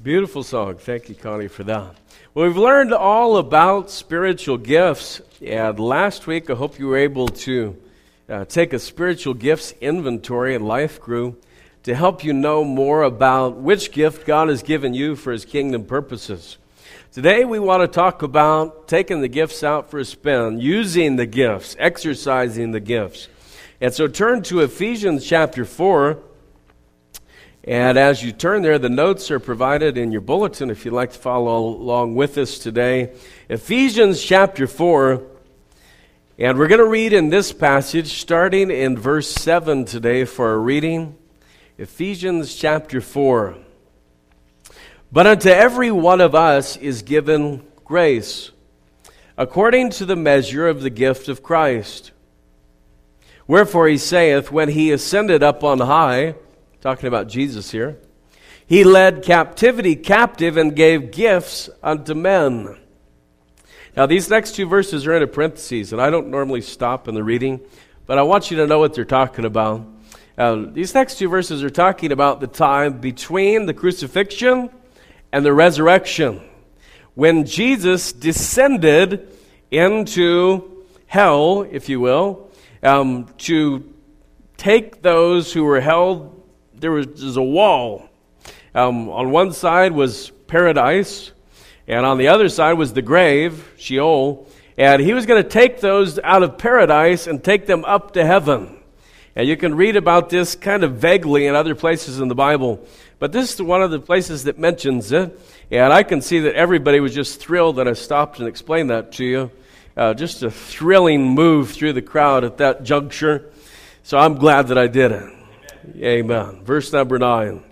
Beautiful song. Thank you, Connie, for that. Well, we've learned all about spiritual gifts, and last week I hope you were able to uh, take a spiritual gifts inventory and life grew to help you know more about which gift God has given you for His kingdom purposes. Today we want to talk about taking the gifts out for a spin, using the gifts, exercising the gifts. And so turn to Ephesians chapter 4. And as you turn there, the notes are provided in your bulletin if you'd like to follow along with us today. Ephesians chapter 4. And we're going to read in this passage starting in verse 7 today for our reading. Ephesians chapter 4. But unto every one of us is given grace, according to the measure of the gift of Christ. Wherefore he saith, When he ascended up on high, talking about Jesus here, he led captivity captive and gave gifts unto men. Now, these next two verses are in a parentheses, and I don't normally stop in the reading, but I want you to know what they're talking about. Uh, these next two verses are talking about the time between the crucifixion and the resurrection. When Jesus descended into hell, if you will, um, to take those who were held there was, there was a wall. Um, on one side was paradise, and on the other side was the grave, Sheol. And he was going to take those out of paradise and take them up to heaven. And you can read about this kind of vaguely in other places in the Bible. But this is one of the places that mentions it. And I can see that everybody was just thrilled that I stopped and explained that to you. Uh, just a thrilling move through the crowd at that juncture. So I'm glad that I did it. Amen. Verse number 9.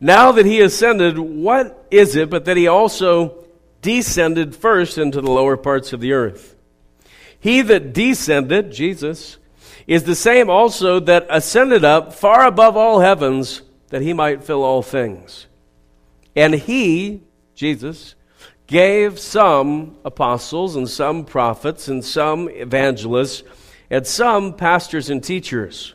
Now that he ascended, what is it but that he also descended first into the lower parts of the earth? He that descended, Jesus, is the same also that ascended up far above all heavens that he might fill all things. And he, Jesus, gave some apostles and some prophets and some evangelists and some pastors and teachers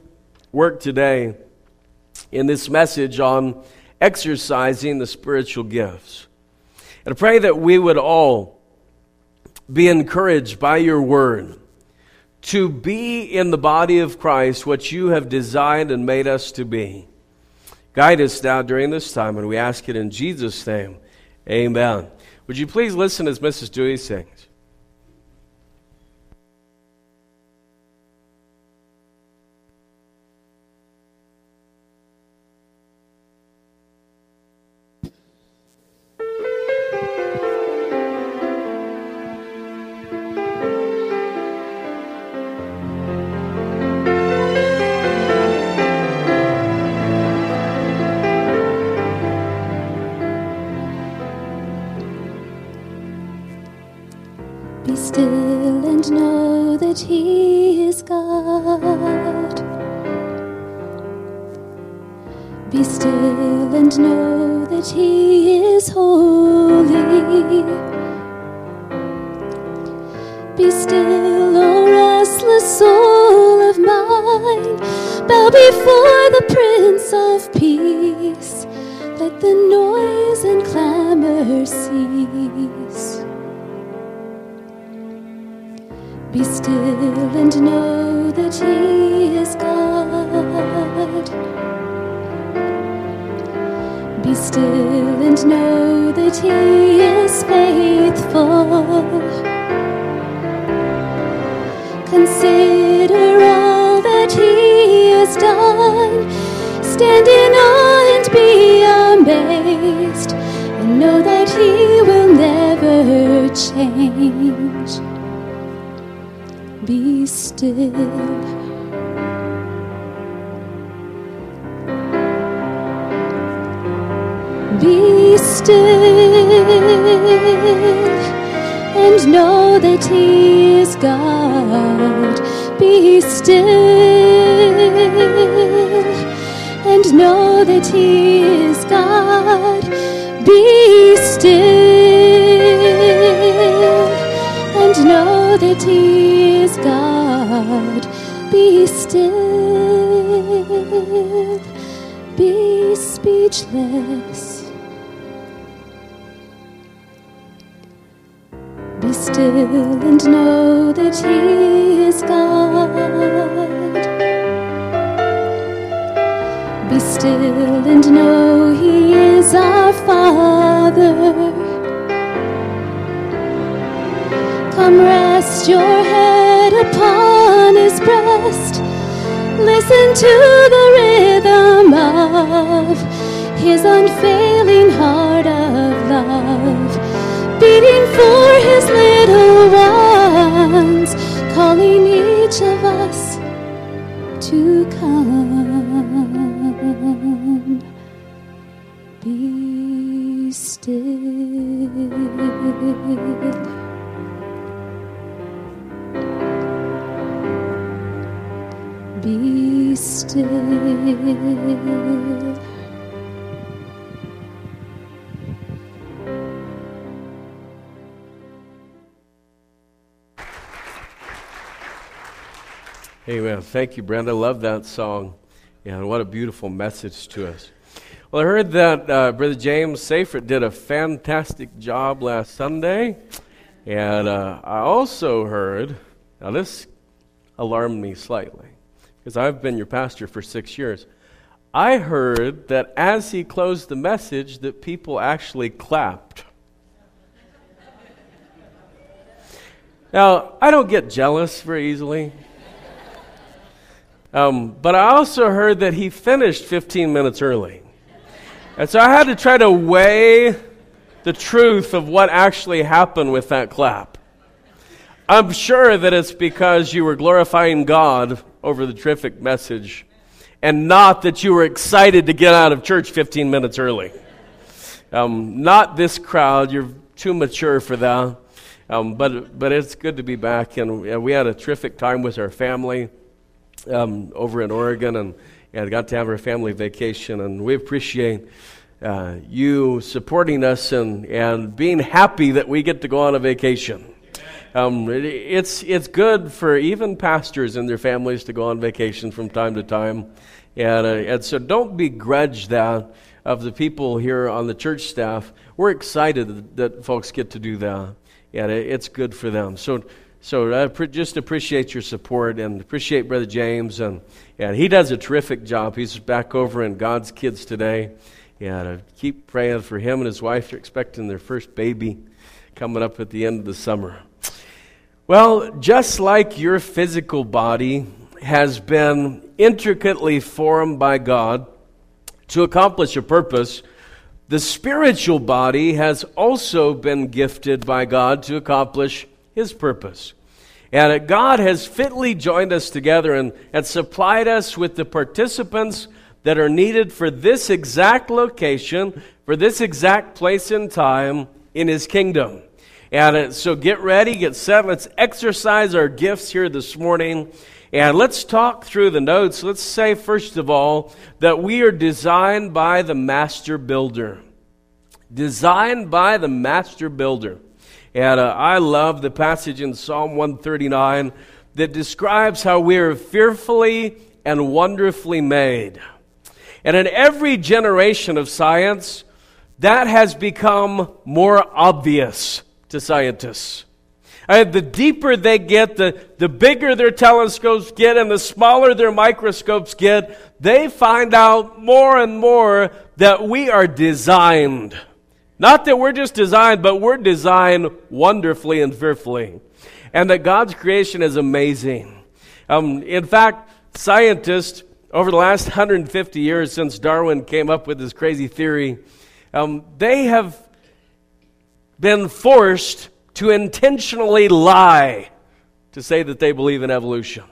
work today in this message on exercising the spiritual gifts. And I pray that we would all be encouraged by your word to be in the body of Christ what you have designed and made us to be. Guide us now during this time, and we ask it in Jesus' name. Amen. Would you please listen as Mrs. Dewey sings? Be still O restless soul of mine. Bow before the Prince of Peace. Let the noise and clamor cease. Be still and know that He is God. Be still and know that He is faithful. Consider all that He has done. Stand in awe and be amazed, and know that He will never change. Be still. Be still and know that He is God. Be still and know that He is God. Be still and know that He is God. Be still. Be speechless. Still and know that He is God. Be still and know He is our Father. Come rest your head upon His breast. Listen to the rhythm of His unfailing heart of love beating for his little ones, calling each of us to come. Be still. Be still. Amen. Thank you, Brenda. Love that song. And what a beautiful message to us. Well, I heard that uh, Brother James Seyfried did a fantastic job last Sunday. And uh, I also heard, now this alarmed me slightly, because I've been your pastor for six years. I heard that as he closed the message, that people actually clapped. Now, I don't get jealous very easily. Um, but I also heard that he finished 15 minutes early. And so I had to try to weigh the truth of what actually happened with that clap. I'm sure that it's because you were glorifying God over the terrific message and not that you were excited to get out of church 15 minutes early. Um, not this crowd, you're too mature for that. Um, but, but it's good to be back, and, and we had a terrific time with our family um, over in Oregon and, and got to have our family vacation. And we appreciate uh, you supporting us and, and being happy that we get to go on a vacation. Um, it, it's, it's good for even pastors and their families to go on vacation from time to time. And, uh, and so don't begrudge that of the people here on the church staff. We're excited that folks get to do that. And it, it's good for them. So so I pre- just appreciate your support and appreciate Brother James. And, and he does a terrific job. He's back over in God's Kids today. And uh, keep praying for him and his wife. They're expecting their first baby coming up at the end of the summer. Well, just like your physical body has been intricately formed by God to accomplish a purpose, the spiritual body has also been gifted by God to accomplish his purpose. And God has fitly joined us together and, and supplied us with the participants that are needed for this exact location, for this exact place and time in His kingdom. And uh, so get ready, get set. Let's exercise our gifts here this morning. And let's talk through the notes. Let's say, first of all, that we are designed by the master builder. Designed by the master builder. And uh, I love the passage in Psalm 139 that describes how we are fearfully and wonderfully made. And in every generation of science, that has become more obvious to scientists. And the deeper they get, the, the bigger their telescopes get, and the smaller their microscopes get, they find out more and more that we are designed Not that we're just designed, but we're designed wonderfully and fearfully. And that God's creation is amazing. Um, in fact, scientists, over the last 150 years since Darwin came up with this crazy theory, um, they have been forced to intentionally lie to say that they believe in evolution.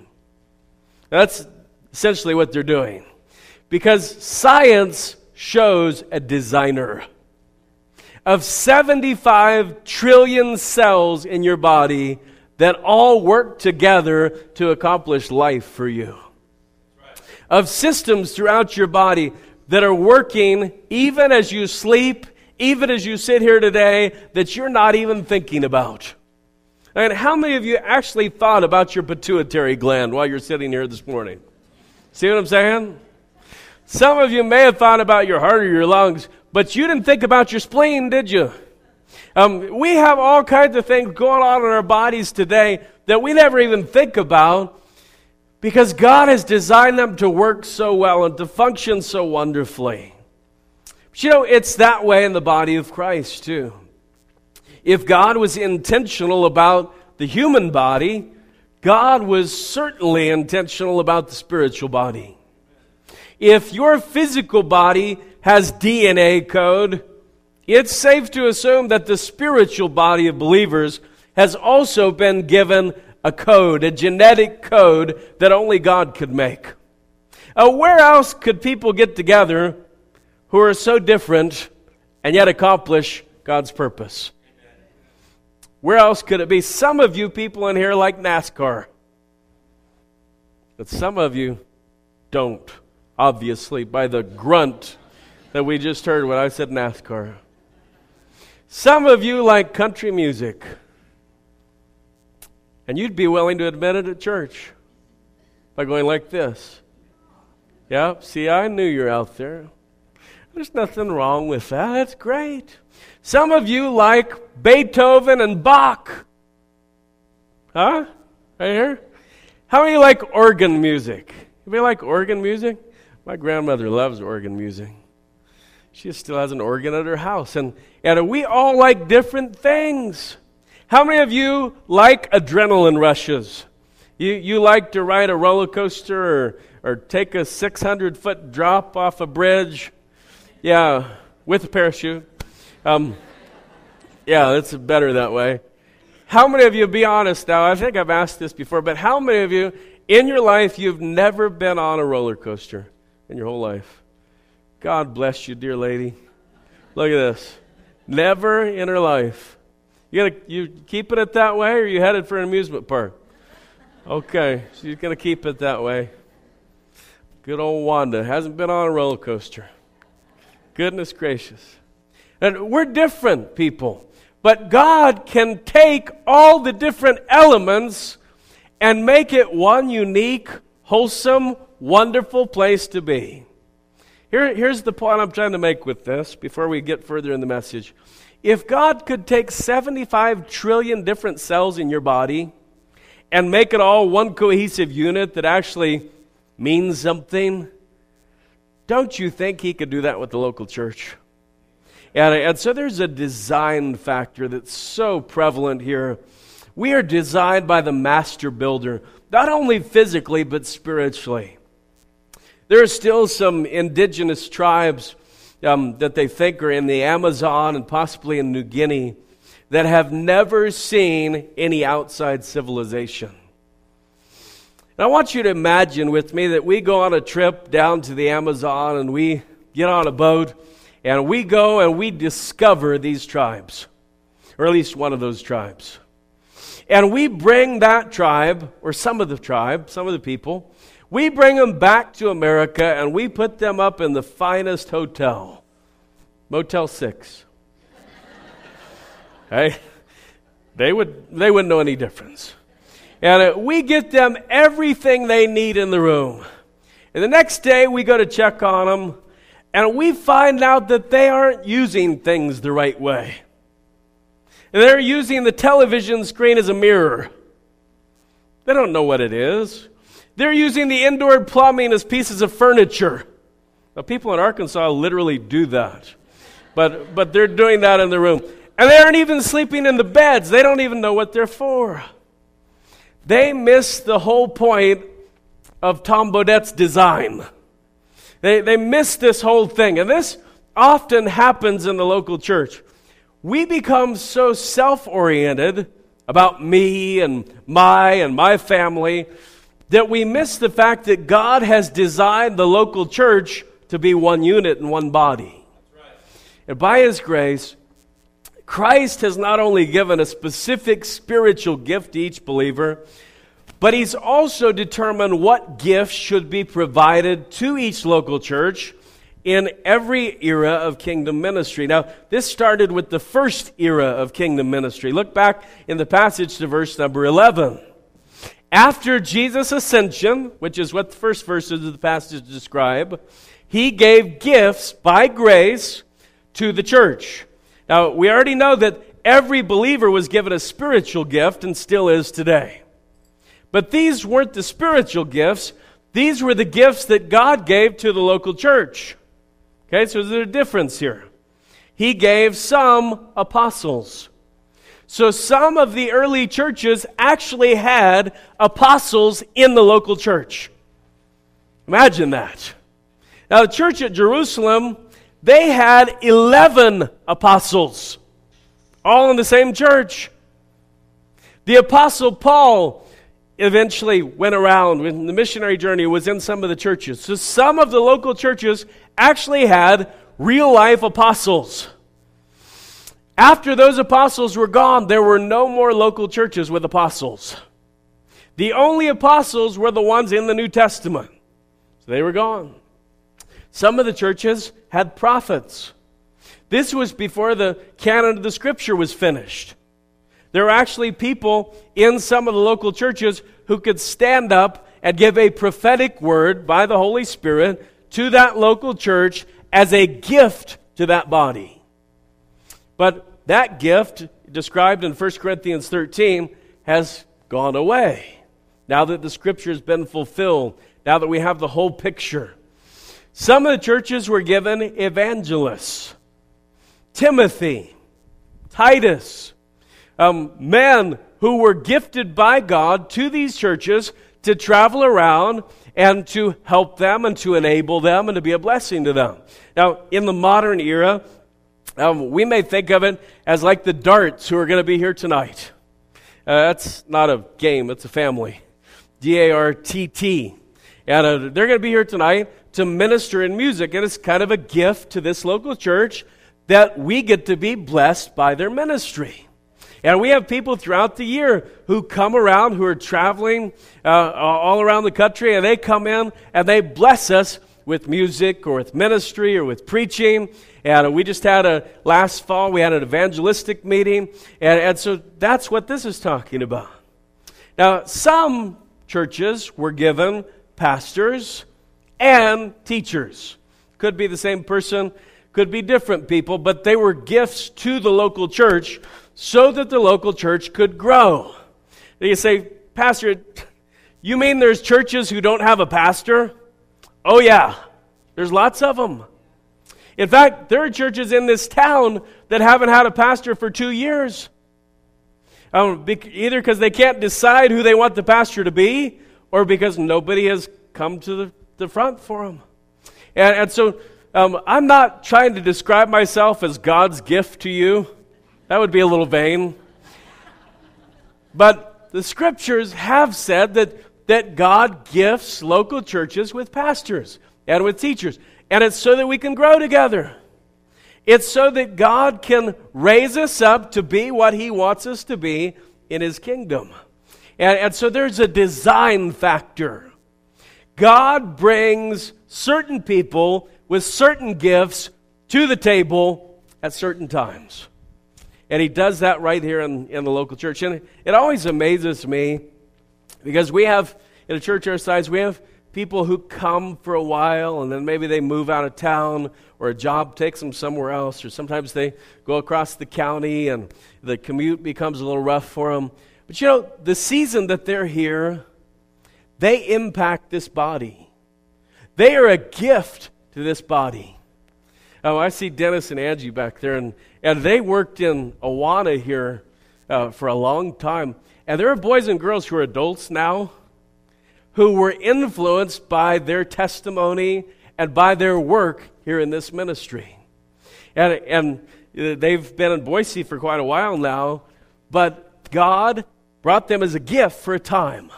That's essentially what they're doing. Because science shows a designer. Of 75 trillion cells in your body that all work together to accomplish life for you. Of systems throughout your body that are working even as you sleep, even as you sit here today, that you're not even thinking about. And how many of you actually thought about your pituitary gland while you're sitting here this morning? See what I'm saying? Some of you may have thought about your heart or your lungs, but you didn't think about your spleen, did you? Um, we have all kinds of things going on in our bodies today that we never even think about because God has designed them to work so well and to function so wonderfully. But you know, it's that way in the body of Christ, too. If God was intentional about the human body, God was certainly intentional about the spiritual body. If your physical body has DNA code, it's safe to assume that the spiritual body of believers has also been given a code, a genetic code that only God could make. Uh, where else could people get together who are so different and yet accomplish God's purpose? Where else could it be? Some of you people in here like NASCAR, but some of you don't, obviously, by the grunt that we just heard when I said NASCAR. Some of you like country music, and you'd be willing to admit it at church by going like this. Yeah, see, I knew you're out there. There's nothing wrong with that. That's great. Some of you like Beethoven and Bach. Huh? Right here? How many like organ music? Anybody like organ music? My grandmother loves organ music. She still has an organ at her house. And, and we all like different things. How many of you like adrenaline rushes? You, you like to ride a roller coaster or, or take a 600 foot drop off a bridge? Yeah, with a parachute. Um, yeah, it's better that way. How many of you, be honest now, I think I've asked this before, but how many of you in your life you've never been on a roller coaster in your whole life? God bless you, dear lady. Look at this. Never in her life. You gonna you keeping it that way, or you headed for an amusement park? Okay, she's gonna keep it that way. Good old Wanda hasn't been on a roller coaster. Goodness gracious. And we're different people. But God can take all the different elements and make it one unique, wholesome, wonderful place to be. Here, here's the point I'm trying to make with this before we get further in the message. If God could take 75 trillion different cells in your body and make it all one cohesive unit that actually means something, don't you think He could do that with the local church? And, and so there's a design factor that's so prevalent here. We are designed by the master builder, not only physically, but spiritually. There are still some indigenous tribes um, that they think are in the Amazon and possibly in New Guinea that have never seen any outside civilization. And I want you to imagine with me that we go on a trip down to the Amazon and we get on a boat and we go and we discover these tribes, or at least one of those tribes. And we bring that tribe, or some of the tribe, some of the people, we bring them back to America and we put them up in the finest hotel, Motel 6. hey? They, would, they wouldn't know any difference. And uh, we get them everything they need in the room. And the next day we go to check on them and we find out that they aren't using things the right way. And they're using the television screen as a mirror. They don't know what it is. They're using the indoor plumbing as pieces of furniture. Now, people in Arkansas literally do that. but, but they're doing that in the room. And they aren't even sleeping in the beds. They don't even know what they're for. They miss the whole point of Tom Bodett's design. They, they miss this whole thing. And this often happens in the local church. We become so self oriented about me and my and my family that we miss the fact that God has designed the local church to be one unit and one body. And by His grace, Christ has not only given a specific spiritual gift to each believer, but He's also determined what gifts should be provided to each local church in every era of kingdom ministry. Now, this started with the first era of kingdom ministry. Look back in the passage to verse number 11. After Jesus' ascension, which is what the first verses of the passage describe, he gave gifts by grace to the church. Now, we already know that every believer was given a spiritual gift and still is today. But these weren't the spiritual gifts, these were the gifts that God gave to the local church. Okay, so there's a difference here. He gave some apostles. So some of the early churches actually had apostles in the local church. Imagine that. Now, the church at Jerusalem, they had 11 apostles, all in the same church. The apostle Paul eventually went around when the missionary journey was in some of the churches. So some of the local churches actually had real life apostles. After those apostles were gone, there were no more local churches with apostles. The only apostles were the ones in the New Testament. So they were gone. Some of the churches had prophets. This was before the canon of the scripture was finished. There were actually people in some of the local churches who could stand up and give a prophetic word by the Holy Spirit to that local church as a gift to that body. But that gift, described in 1 Corinthians 13, has gone away. Now that the scripture has been fulfilled, now that we have the whole picture. Some of the churches were given evangelists Timothy, Titus, um, men who were gifted by God to these churches to travel around and to help them and to enable them and to be a blessing to them. Now, in the modern era, um, we may think of it as like the Dartts who are going to be here tonight. Uh, that's not a game, it's a family. D A R T T. And uh, they're going to be here tonight to minister in music. And it's kind of a gift to this local church that we get to be blessed by their ministry. And we have people throughout the year who come around, who are traveling uh, all around the country, and they come in and they bless us with music or with ministry or with preaching. And we just had a, last fall, we had an evangelistic meeting. And, and so that's what this is talking about. Now, some churches were given pastors and teachers. Could be the same person, could be different people, but they were gifts to the local church so that the local church could grow. You say, Pastor, you mean there's churches who don't have a pastor? Oh, yeah, there's lots of them. In fact, there are churches in this town that haven't had a pastor for two years. Um, either because they can't decide who they want the pastor to be, or because nobody has come to the, the front for them. And, and so um, I'm not trying to describe myself as God's gift to you. That would be a little vain. But the scriptures have said that, that God gifts local churches with pastors and with teachers. And it's so that we can grow together. It's so that God can raise us up to be what He wants us to be in His kingdom. And, and so there's a design factor. God brings certain people with certain gifts to the table at certain times. And he does that right here in, in the local church. And it always amazes me because we have, in a church our size, we have people who come for a while and then maybe they move out of town or a job takes them somewhere else or sometimes they go across the county and the commute becomes a little rough for them. But you know, the season that they're here, they impact this body. They are a gift to this body. Oh, I see Dennis and Angie back there, and, and they worked in Awana here uh, for a long time. And there are boys and girls who are adults now who were influenced by their testimony and by their work here in this ministry. And, and they've been in Boise for quite a while now, but God brought them as a gift for a time.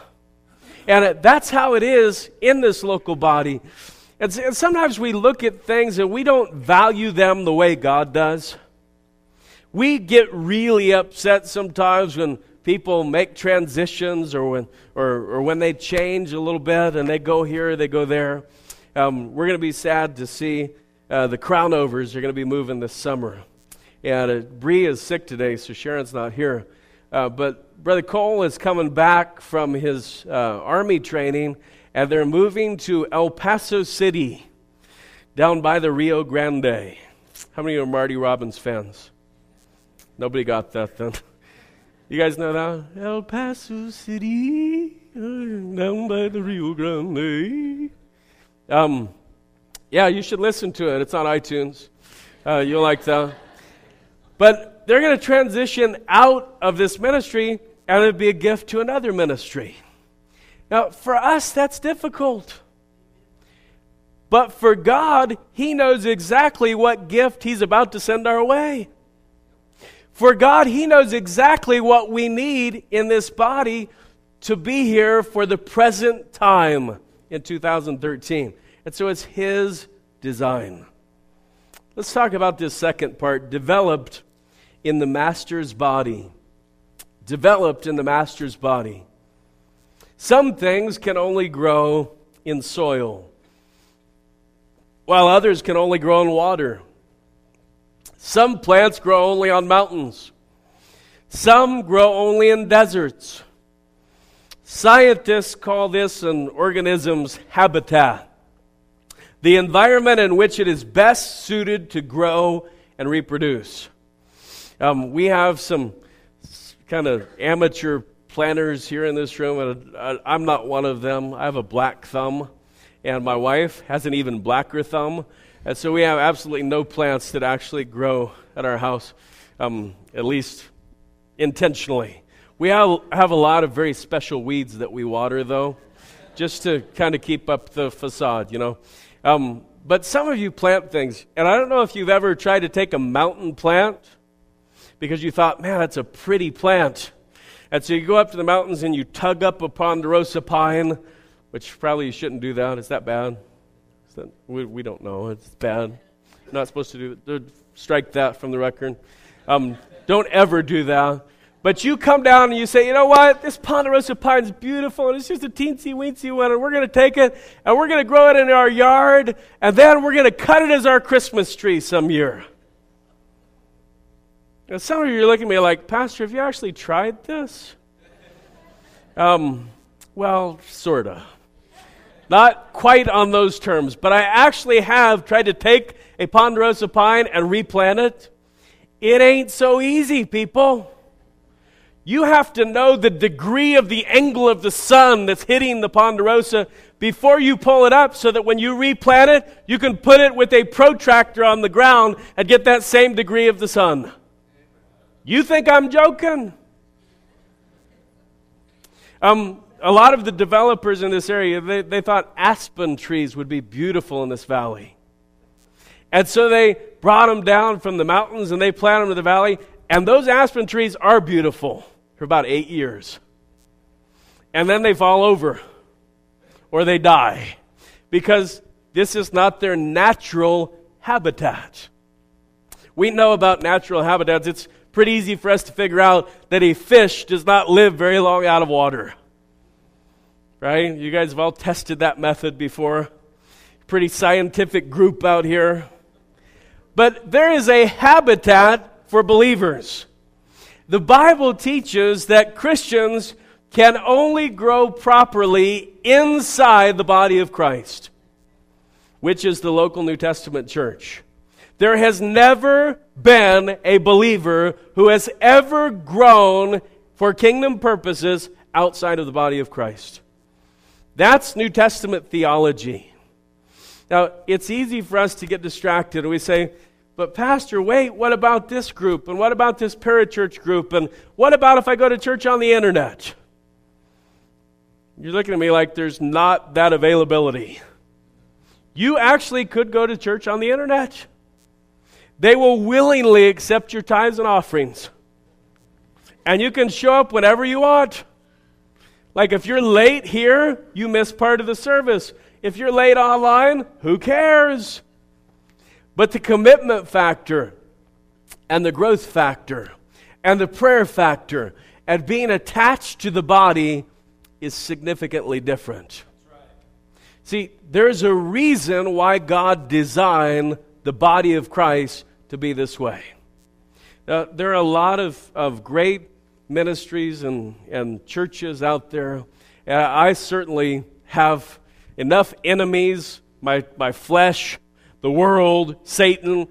And that's how it is in this local body. And sometimes we look at things and we don't value them the way God does. We get really upset sometimes when people make transitions or when, or, or when they change a little bit and they go here, they go there. Um, we're going to be sad to see uh, the Crownovers are going to be moving this summer. And uh, Bree is sick today, so Sharon's not here. Uh, but Brother Cole is coming back from his uh, army training, and they're moving to El Paso City, down by the Rio Grande. How many are Marty Robbins fans? Nobody got that then. You guys know that? El Paso City, down by the Rio Grande. Um, yeah, you should listen to it. It's on iTunes. Uh, you'll like that. But they're going to transition out of this ministry and it'll be a gift to another ministry. Now, for us, that's difficult. But for God, He knows exactly what gift He's about to send our way. For God, He knows exactly what we need in this body to be here for the present time in 2013. And so it's His design. Let's talk about this second part developed in the Master's body. Developed in the Master's body. Some things can only grow in soil, while others can only grow in water. Some plants grow only on mountains. Some grow only in deserts. Scientists call this an organism's habitat, the environment in which it is best suited to grow and reproduce. Um, we have some kind of amateur planters here in this room, and I'm not one of them. I have a black thumb, and my wife has an even blacker thumb. And so we have absolutely no plants that actually grow at our house, um, at least intentionally. We have, have a lot of very special weeds that we water, though, just to kind of keep up the facade, you know. Um, but some of you plant things, and I don't know if you've ever tried to take a mountain plant because you thought, man, that's a pretty plant. And so you go up to the mountains and you tug up a ponderosa pine, which probably you shouldn't do that. Is that bad? That, we, we don't know. It's bad. Not supposed to do it. Strike that from the record. Um, don't ever do that. But you come down and you say, you know what? This ponderosa pine is beautiful, and it's just a teensy weensy one, and we're going to take it and we're going to grow it in our yard, and then we're going to cut it as our Christmas tree some year. And some of you are looking at me like, Pastor, have you actually tried this? Um, well, sort of. Not quite on those terms, but I actually have tried to take a ponderosa pine and replant it. It ain't so easy, people. You have to know the degree of the angle of the sun that's hitting the ponderosa before you pull it up so that when you replant it, you can put it with a protractor on the ground and get that same degree of the sun. You think I'm joking? Um, a lot of the developers in this area, they, they thought aspen trees would be beautiful in this valley. And so they brought them down from the mountains and they planted them in the valley. And those aspen trees are beautiful for about eight years. And then they fall over or they die because this is not their natural habitat. We know about natural habitats. It's pretty easy for us to figure out that a fish does not live very long out of water right? You guys have all tested that method before. Pretty scientific group out here. But there is a habitat for believers. The Bible teaches that Christians can only grow properly inside the body of Christ, which is the local New Testament church. There has never been a believer who has ever grown for kingdom purposes outside of the body of Christ. That's New Testament theology. Now, it's easy for us to get distracted we say, but, Pastor, wait, what about this group? And what about this parachurch group? And what about if I go to church on the internet? You're looking at me like there's not that availability. You actually could go to church on the internet. They will willingly accept your tithes and offerings. And you can show up whenever you want. Like if you're late here, you miss part of the service. If you're late online, who cares? But the commitment factor and the growth factor and the prayer factor and being attached to the body is significantly different. See, there's a reason why God designed the body of Christ to be this way. There are a lot of, of great ministries and, and churches out there. Uh, I certainly have enough enemies, my, my flesh, the world, Satan,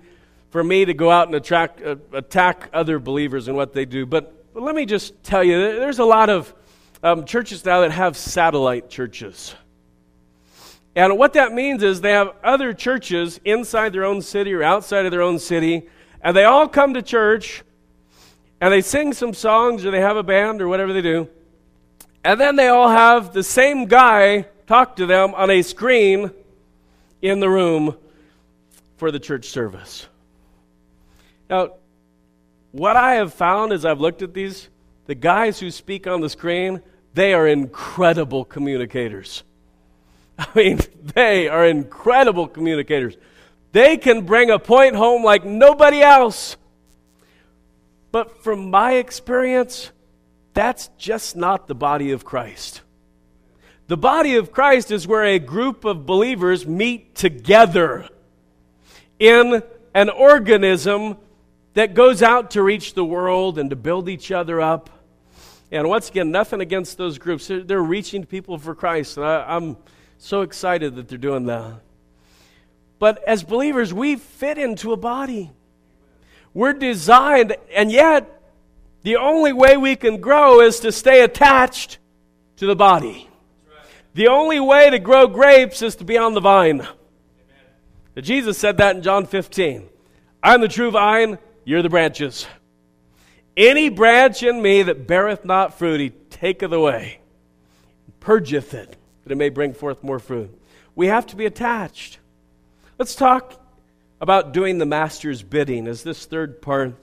for me to go out and attract, uh, attack other believers and what they do. But, but let me just tell you, there's a lot of um, churches now that have satellite churches. And what that means is they have other churches inside their own city or outside of their own city, and they all come to church and they sing some songs or they have a band or whatever they do. And then they all have the same guy talk to them on a screen in the room for the church service. Now, what I have found as I've looked at these, the guys who speak on the screen, they are incredible communicators. I mean, they are incredible communicators. They can bring a point home like nobody else. But from my experience, that's just not the body of Christ. The body of Christ is where a group of believers meet together in an organism that goes out to reach the world and to build each other up. And once again, nothing against those groups. They're, they're reaching people for Christ. And I, I'm so excited that they're doing that. But as believers, we fit into a body. We're designed, and yet, the only way we can grow is to stay attached to the body. The only way to grow grapes is to be on the vine. Jesus said that in John 15. I'm the true vine, you're the branches. Any branch in me that beareth not fruit, he taketh away, purgeth it, that it may bring forth more fruit. We have to be attached. Let's talk about doing the master's bidding is this third part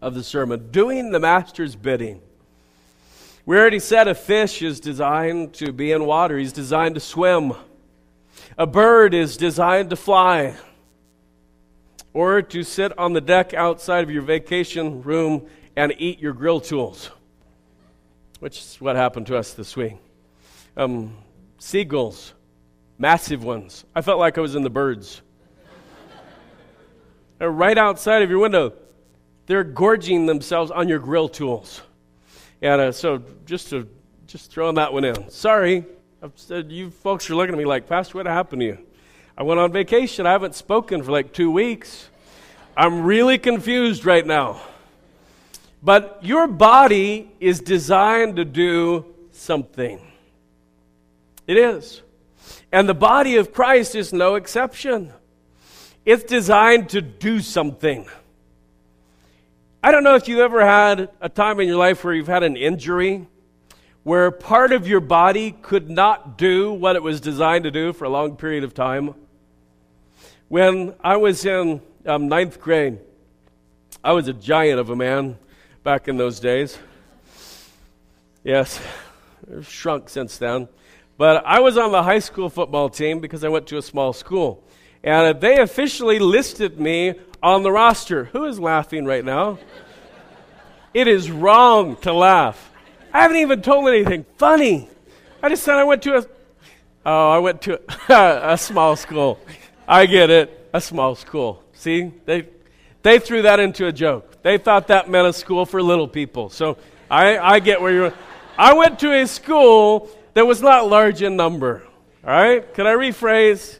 of the sermon. Doing the master's bidding. We already said a fish is designed to be in water, he's designed to swim. A bird is designed to fly or to sit on the deck outside of your vacation room and eat your grill tools, which is what happened to us this week. Um, seagulls, massive ones. I felt like I was in the birds. Right outside of your window. They're gorging themselves on your grill tools. And uh, so just to just throwing that one in. Sorry, I've said you folks are looking at me like, Pastor, what happened to you? I went on vacation. I haven't spoken for like two weeks. I'm really confused right now. But your body is designed to do something. It is. And the body of Christ is no exception. It's designed to do something. I don't know if you've ever had a time in your life where you've had an injury where part of your body could not do what it was designed to do for a long period of time. When I was in um, ninth grade, I was a giant of a man back in those days. Yes, I've shrunk since then. But I was on the high school football team because I went to a small school. And they officially listed me on the roster. Who is laughing right now? it is wrong to laugh. I haven't even told anything funny. I just said I went to a, oh, I went to a, a small school. I get it, a small school. See, they, they threw that into a joke. They thought that meant a school for little people. So I, I get where you're. I went to a school that was not large in number. All right? Can I rephrase?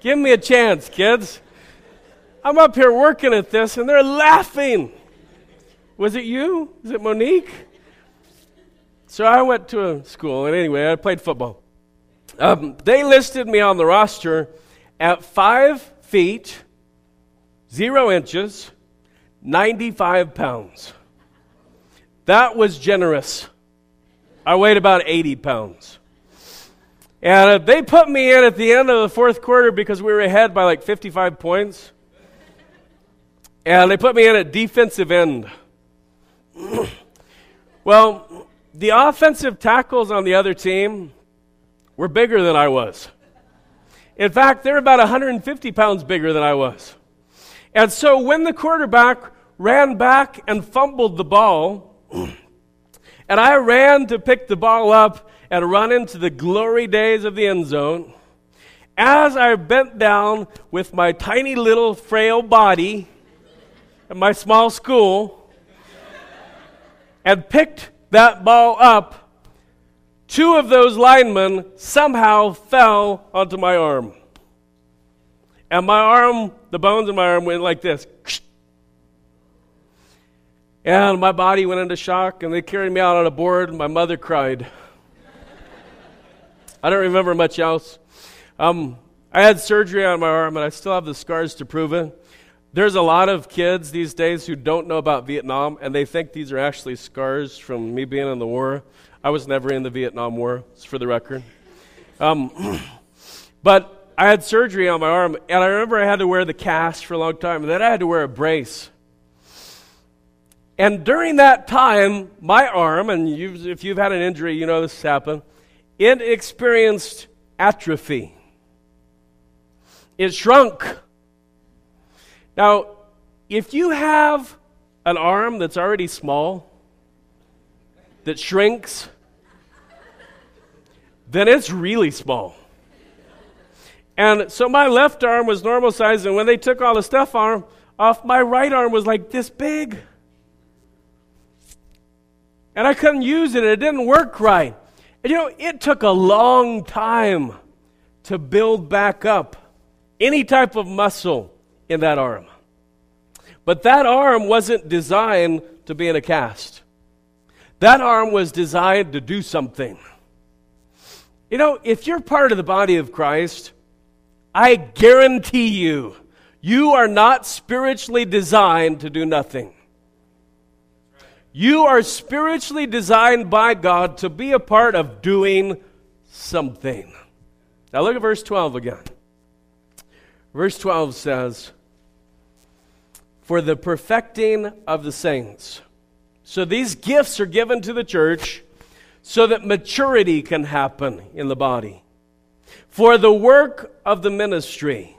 Give me a chance, kids. I'm up here working at this and they're laughing. Was it you? Is it Monique? So I went to a school, and anyway, I played football. Um, they listed me on the roster, at five feet, zero inches, 95 pounds. That was generous. I weighed about 80 pounds. And uh, they put me in at the end of the fourth quarter because we were ahead by like 55 points. And they put me in at defensive end. well, the offensive tackles on the other team were bigger than I was. In fact, they're about 150 pounds bigger than I was. And so when the quarterback ran back and fumbled the ball, and I ran to pick the ball up and run into the glory days of the end zone, as I bent down with my tiny little frail body and my small school and picked that ball up, two of those linemen somehow fell onto my arm. And my arm, the bones in my arm went like this. And my body went into shock, and they carried me out on a board. And my mother cried. I don't remember much else. Um, I had surgery on my arm, and I still have the scars to prove it. There's a lot of kids these days who don't know about Vietnam, and they think these are actually scars from me being in the war. I was never in the Vietnam War, it's for the record. Um, but I had surgery on my arm, and I remember I had to wear the cast for a long time, and then I had to wear a brace. And during that time, my arm, and if you've had an injury, you know this happened, it experienced atrophy. It shrunk. Now, if you have an arm that's already small, that shrinks, then it's really small. And so my left arm was normal size, and when they took all the stuff on, off, my right arm was like this big. And I couldn't use it, it didn't work right. And you know, it took a long time to build back up any type of muscle in that arm. But that arm wasn't designed to be in a cast. That arm was designed to do something. You know, if you're part of the body of Christ, I guarantee you, you are not spiritually designed to do nothing. You are spiritually designed by God to be a part of doing something. Now look at verse 12 again. Verse 12 says, For the perfecting of the saints. So these gifts are given to the church so that maturity can happen in the body. For the work of the ministry,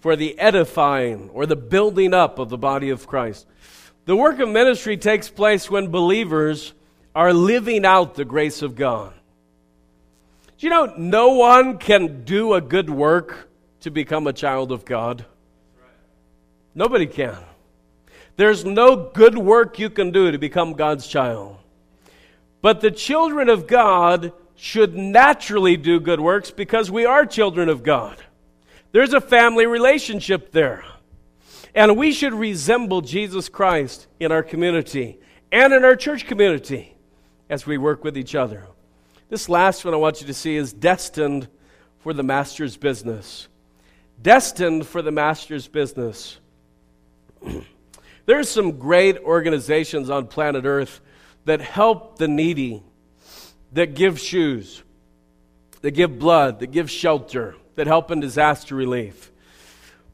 for the edifying or the building up of the body of Christ. The work of ministry takes place when believers are living out the grace of God. Do you know no one can do a good work to become a child of God? Nobody can. There's no good work you can do to become God's child. But the children of God should naturally do good works because we are children of God. There's a family relationship there. And we should resemble Jesus Christ in our community and in our church community as we work with each other. This last one I want you to see is destined for the master's business destined for the master's business. There's some great organizations on planet Earth that help the needy, that give shoes, that give blood, that give shelter, that help in disaster relief.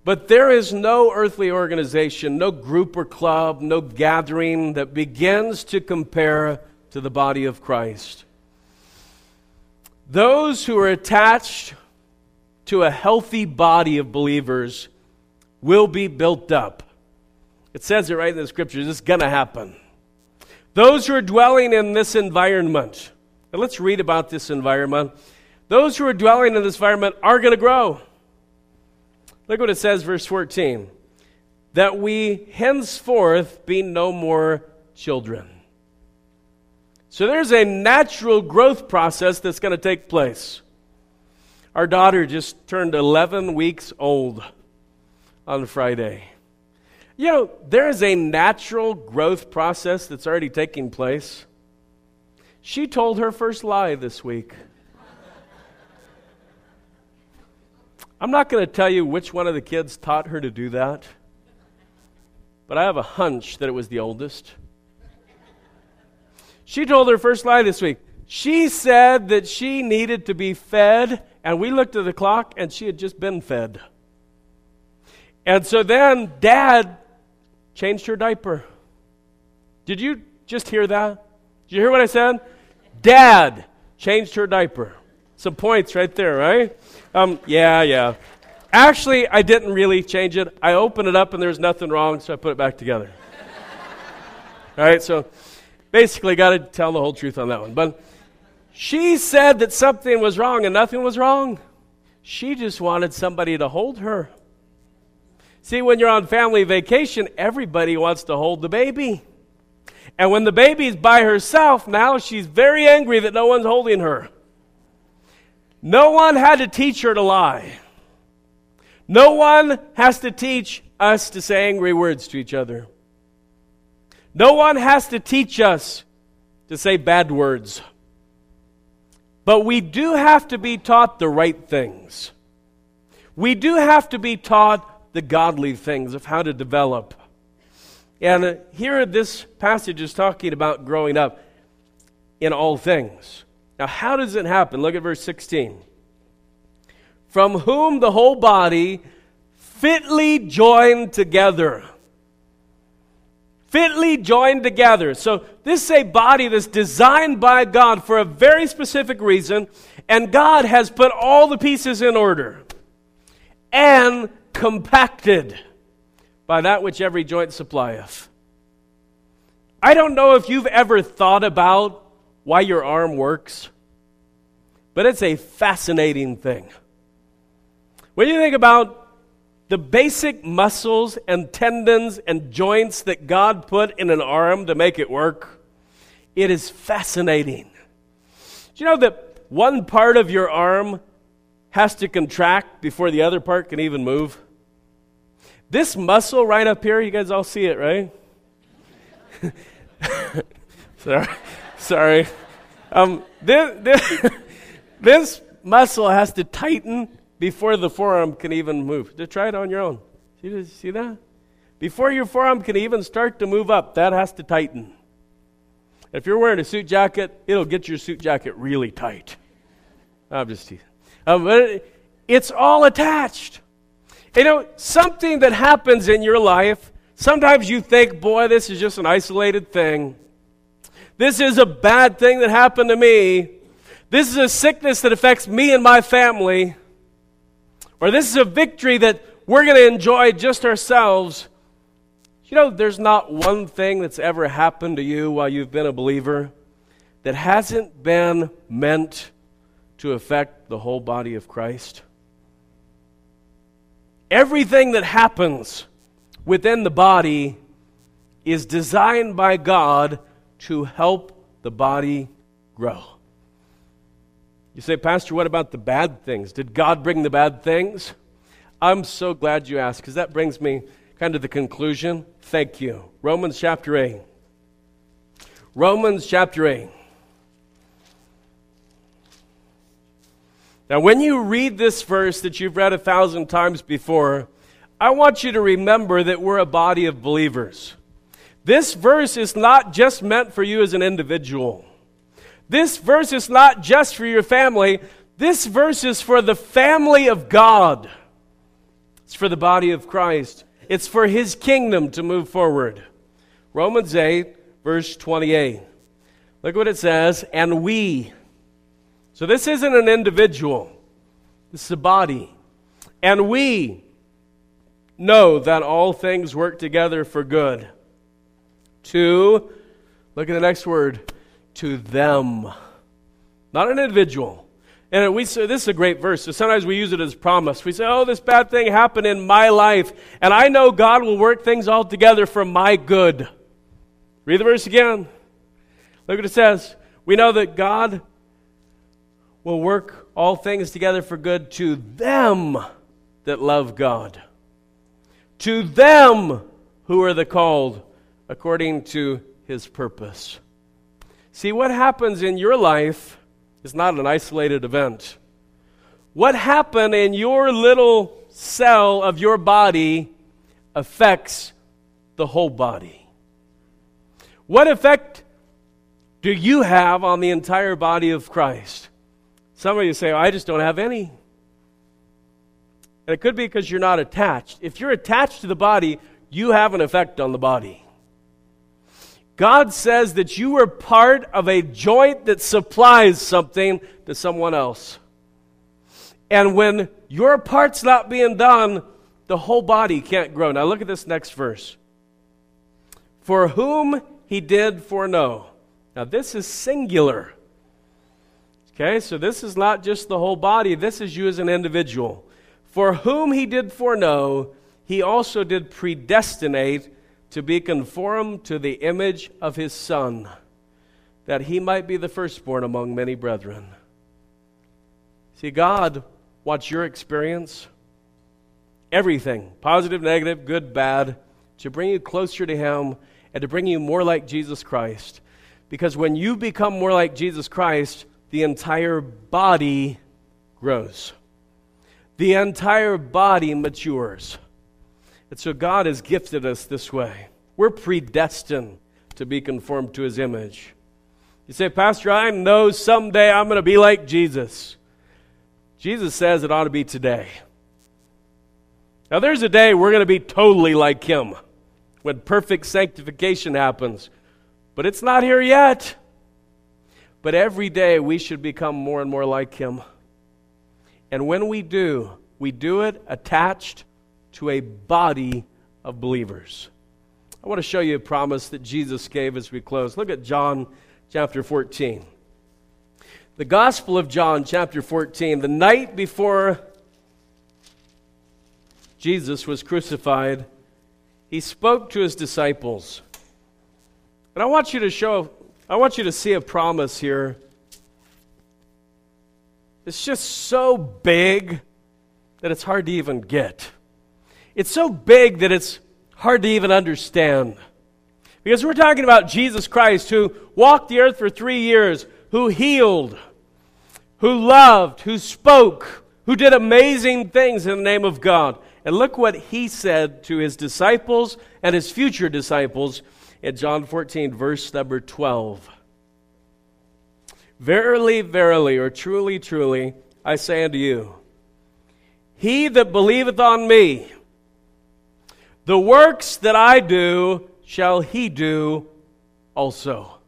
But there is no earthly organization, no group or club, no gathering that begins to compare to the body of Christ. Those who are attached to a healthy body of believers will be built up. It says it right in the scriptures. It's going to happen. Those who are dwelling in this environment, and let's read about this environment. Those who are dwelling in this environment are going to grow. Look what it says, verse 14 that we henceforth be no more children. So there's a natural growth process that's going to take place. Our daughter just turned 11 weeks old on Friday. You know, there is a natural growth process that's already taking place. She told her first lie this week. I'm not going to tell you which one of the kids taught her to do that, but I have a hunch that it was the oldest. She told her first lie this week. She said that she needed to be fed, and we looked at the clock and she had just been fed. And so then dad changed her diaper. Did you just hear that? Did you hear what I said? Dad changed her diaper. Some points right there, right? Um, yeah, yeah. Actually, I didn't really change it. I opened it up and there was nothing wrong, so I put it back together. All right, so basically, got to tell the whole truth on that one. But she said that something was wrong and nothing was wrong. She just wanted somebody to hold her. See, when you're on family vacation, everybody wants to hold the baby. And when the baby's by herself, now she's very angry that no one's holding her. No one had to teach her to lie. No one has to teach us to say angry words to each other. No one has to teach us to say bad words. But we do have to be taught the right things. We do have to be taught the godly things of how to develop. And here this passage is talking about growing up in all things. Now, how does it happen? Look at verse 16. From whom the whole body fitly joined together. Fitly joined together. So, this is a body that's designed by God for a very specific reason, and God has put all the pieces in order and compacted by that which every joint supplieth. I don't know if you've ever thought about why your arm works, but it's a fascinating thing. When you think about the basic muscles and tendons and joints that God put in an arm to make it work, it is fascinating. Do you know that one part of your arm has to contract before the other part can even move? This muscle right up here, you guys all see it, right? sorry. Sorry. Um, this, this, this, muscle has to tighten before the forearm can even move. Just try it on your own. See, see that? Before your forearm can even start to move up, that has to tighten. If you're wearing a suit jacket, it'll get your suit jacket really tight. I'm just teasing. Um, but it's all attached. You know, something that happens in your life, sometimes you think, boy, this is just an isolated thing. This is a bad thing that happened to me. This is a sickness that affects me and my family. Or this is a victory that we're going to enjoy just ourselves. You know, there's not one thing that's ever happened to you while you've been a believer that hasn't been meant to affect the whole body of Christ. Everything that happens within the body is designed by God to help the body grow. You say, Pastor, what about the bad things? Did God bring the bad things? I'm so glad you asked because that brings me kind of the conclusion. Thank you. Romans chapter 8. Romans chapter 8. Now, when you read this verse that you've read a thousand times before, I want you to remember that we're a body of believers. This verse is not just meant for you as an individual. This verse is not just for your family. This verse is for the family of God. It's for the body of Christ. It's for his kingdom to move forward. Romans 8, verse 28. Look what it says. And we, so this isn't an individual, this is a body. And we know that all things work together for good. To, look at the next word, to them. Not an individual. And we say, this is a great verse. So sometimes we use it as promise. We say, oh, this bad thing happened in my life, and I know God will work things all together for my good. Read the verse again. Look what it says. We know that God will work all things together for good to them that love God, to them who are the called according to his purpose. See, what happens in your life is not an isolated event. what happened in your little cell of your body affects the whole body. What effect do you have on the entire body of Christ? Some of you say, I just don't have any. And it could be because you're not attached. If you're attached to the body, you have an effect on the body. God says that you are part of a joint that supplies something to someone else. And when your part's not being done, the whole body can't grow. Now look at this next verse. For whom he did foreknow. Now this is singular. Okay, so this is not just the whole body, this is you as an individual. For whom he did foreknow, he also did predestinate to be conformed to the image of his Son, that he might be the firstborn among many brethren. See, God wants your experience, everything, positive, negative, good, bad, to bring you closer to him and to bring you more like Jesus Christ. Because when you become more like Jesus Christ, the entire body grows the entire body matures. And so God has gifted us this way. We're predestined to be conformed to his image. You say, Pastor, I know someday I'm going to be like Jesus. Jesus says it ought to be today. Now, there's a day we're going to be totally like him when perfect sanctification happens, but it's not here yet. But every day we should become more and more like him. And when we do, we do it attached to a body of believers. I want to show you a promise that Jesus gave as we close. Look at John chapter 14. The Gospel of John, chapter 14, the night before Jesus was crucified, he spoke to his disciples. And I want you to show, I want you to see a promise here it's just so big that it's hard to even get. It's so big that it's hard to even understand. Because we're talking about Jesus Christ who walked the earth for three years, who healed, who loved, who spoke, who did amazing things in the name of God. And look what he said to his disciples and his future disciples in John 14, verse number 12. Verily, verily, or truly, truly, I say unto you, he that believeth on me, the works that I do shall he do also.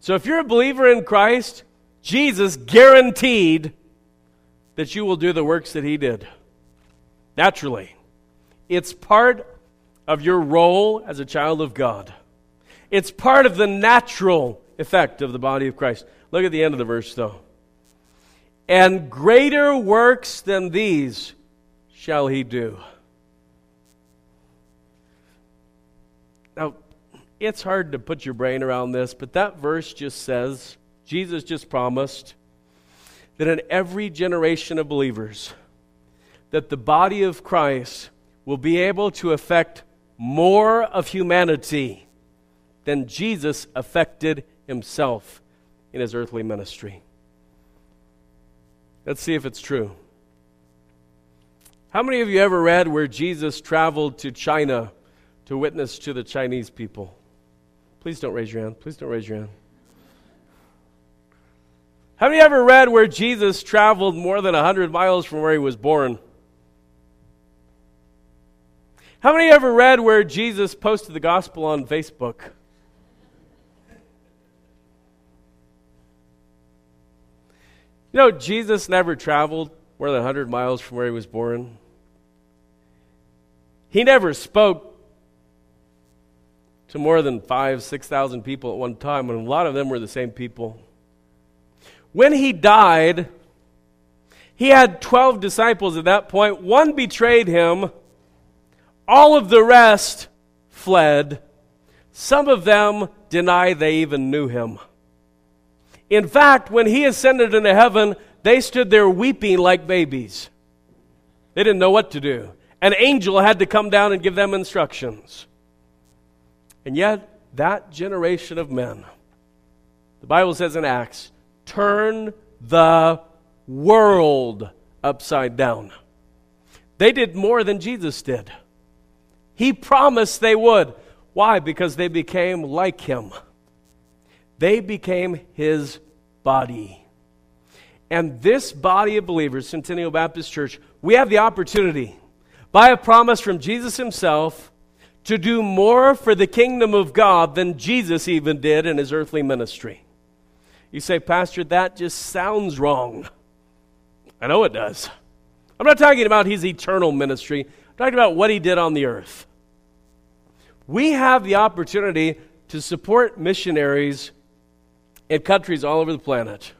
So if you're a believer in Christ, Jesus guaranteed that you will do the works that he did. Naturally. It's part of your role as a child of God. It's part of the natural effect of the body of Christ. Look at the end of the verse, though. And greater works than these shall he do. Now, it's hard to put your brain around this, but that verse just says, Jesus just promised that in every generation of believers, that the body of Christ will be able to affect more of humanity than Jesus affected himself in his earthly ministry. Let's see if it's true. How many of you ever read where Jesus traveled to China to witness to the Chinese people? Please don't raise your hand. Please don't raise your hand. Have you ever read where Jesus traveled more than 100 miles from where he was born? How many ever read where Jesus posted the gospel on Facebook? You know, Jesus never traveled more than 100 miles from where he was born. He never spoke to more than five, 6,000 people at one time, and a lot of them were the same people. When he died, he had 12 disciples at that point. One betrayed him, all of the rest fled. Some of them deny they even knew him. In fact, when he ascended into heaven, they stood there weeping like babies. They didn't know what to do. An angel had to come down and give them instructions. And yet, that generation of men, the Bible says in Acts, turn the world upside down. They did more than Jesus did. He promised they would. Why? Because they became like him. They became his body. And this body of believers, Centennial Baptist Church, we have the opportunity, by a promise from Jesus himself, to do more for the kingdom of God than Jesus even did in his earthly ministry. You say, Pastor, that just sounds wrong. I know it does. I'm not talking about his eternal ministry, I'm talking about what he did on the earth. We have the opportunity to support missionaries in countries all over the planet.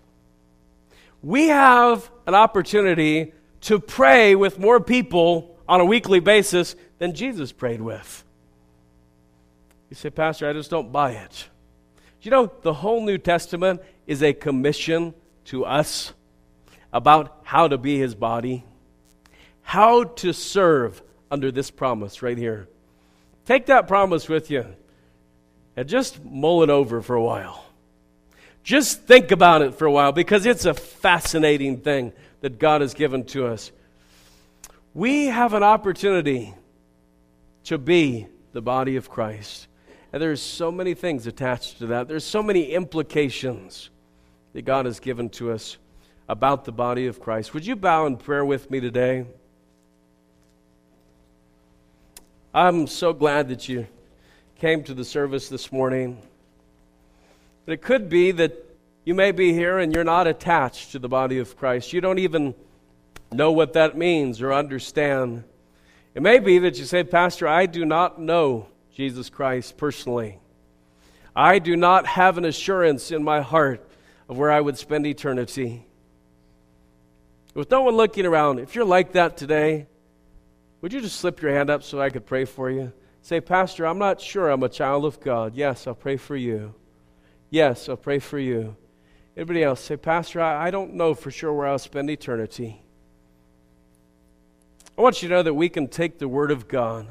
We have an opportunity to pray with more people on a weekly basis than Jesus prayed with. You say, Pastor, I just don't buy it. You know, the whole New Testament is a commission to us about how to be his body, how to serve under this promise right here. Take that promise with you and just mull it over for a while. Just think about it for a while because it's a fascinating thing that God has given to us. We have an opportunity to be the body of Christ. And there's so many things attached to that. There's so many implications that God has given to us about the body of Christ. Would you bow in prayer with me today? I'm so glad that you came to the service this morning. But it could be that you may be here and you're not attached to the body of Christ. You don't even know what that means or understand. It may be that you say, Pastor, I do not know Jesus Christ personally. I do not have an assurance in my heart of where I would spend eternity. With no one looking around, if you're like that today, would you just slip your hand up so I could pray for you? Say, Pastor, I'm not sure I'm a child of God. Yes, I'll pray for you. Yes, I'll pray for you. Anybody else? Say, Pastor, I, I don't know for sure where I'll spend eternity. I want you to know that we can take the Word of God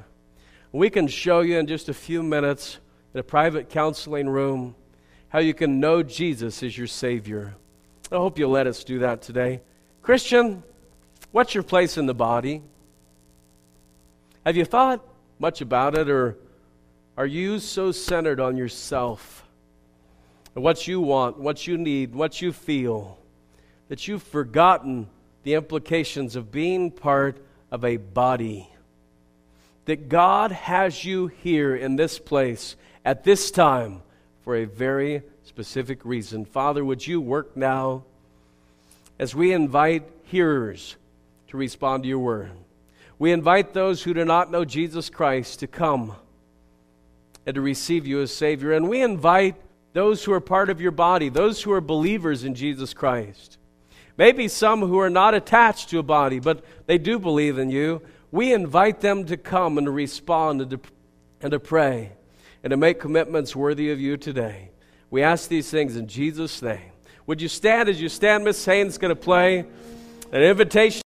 we can show you in just a few minutes in a private counseling room how you can know Jesus as your Savior. I hope you'll let us do that today. Christian, what's your place in the body? Have you thought much about it, or are you so centered on yourself and what you want, what you need, what you feel, that you've forgotten the implications of being part of a body? That God has you here in this place at this time for a very specific reason. Father, would you work now as we invite hearers to respond to your word? We invite those who do not know Jesus Christ to come and to receive you as Savior. And we invite those who are part of your body, those who are believers in Jesus Christ. Maybe some who are not attached to a body, but they do believe in you we invite them to come and to respond and to, and to pray and to make commitments worthy of you today. We ask these things in Jesus' name. Would you stand as you stand? Miss Haynes is going to play an invitation.